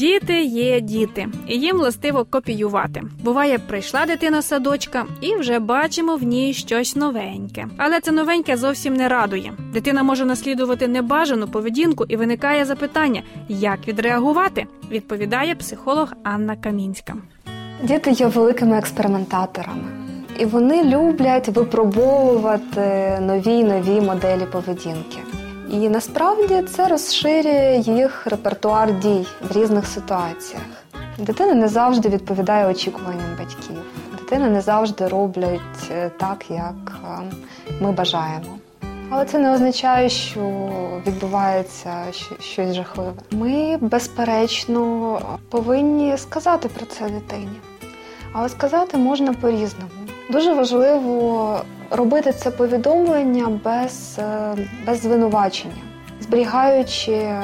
Діти є діти, і їм властиво копіювати. Буває, прийшла дитина садочка, і вже бачимо в ній щось новеньке. Але це новеньке зовсім не радує. Дитина може наслідувати небажану поведінку, і виникає запитання, як відреагувати, відповідає психолог Анна Камінська. Діти є великими експериментаторами, і вони люблять випробовувати нові нові моделі поведінки. І насправді це розширює їх репертуар дій в різних ситуаціях. Дитина не завжди відповідає очікуванням батьків. Дитина не завжди роблять е, так, як е, ми бажаємо. Але це не означає, що відбувається щось жахливе. Ми, безперечно, повинні сказати про це дитині. Але сказати можна по-різному. Дуже важливо робити це повідомлення без, е, без звинувачення, зберігаючи е,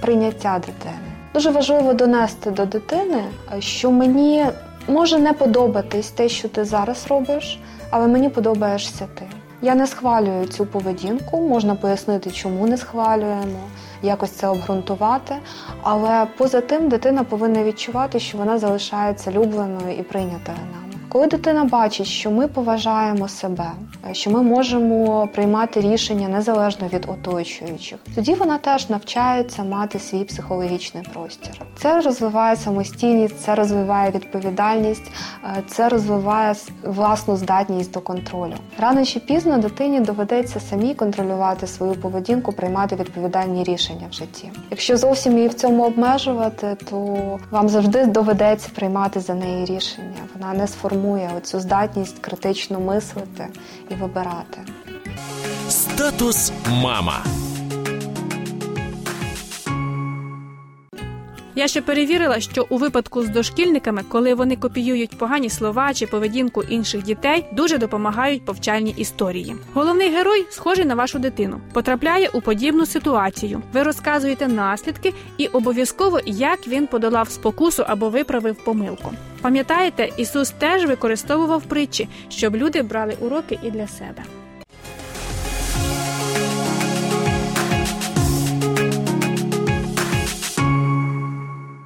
прийняття дитини. Дуже важливо донести до дитини, що мені може не подобатись те, що ти зараз робиш, але мені подобаєшся ти. Я не схвалюю цю поведінку, можна пояснити, чому не схвалюємо, якось це обґрунтувати. Але поза тим дитина повинна відчувати, що вона залишається любленою і прийнятою нами. Коли дитина бачить, що ми поважаємо себе, що ми можемо приймати рішення незалежно від оточуючих, тоді вона теж навчається мати свій психологічний простір. Це розвиває самостійність, це розвиває відповідальність, е, це розвиває власну здатність до контролю. Рано чи пізно дитині доведеться самій контролювати свою поведінку, приймати відповідальні рішення в житті. Якщо зовсім її в цьому обмежувати, то вам завжди доведеться приймати за неї рішення. Вона не сформує формує оцю здатність критично мислити і вибирати. Статус мама. Я ще перевірила, що у випадку з дошкільниками, коли вони копіюють погані слова чи поведінку інших дітей, дуже допомагають повчальні історії. Головний герой, схожий на вашу дитину, потрапляє у подібну ситуацію. Ви розказуєте наслідки і обов'язково, як він подолав спокусу або виправив помилку. Пам'ятаєте, Ісус теж використовував притчі, щоб люди брали уроки і для себе.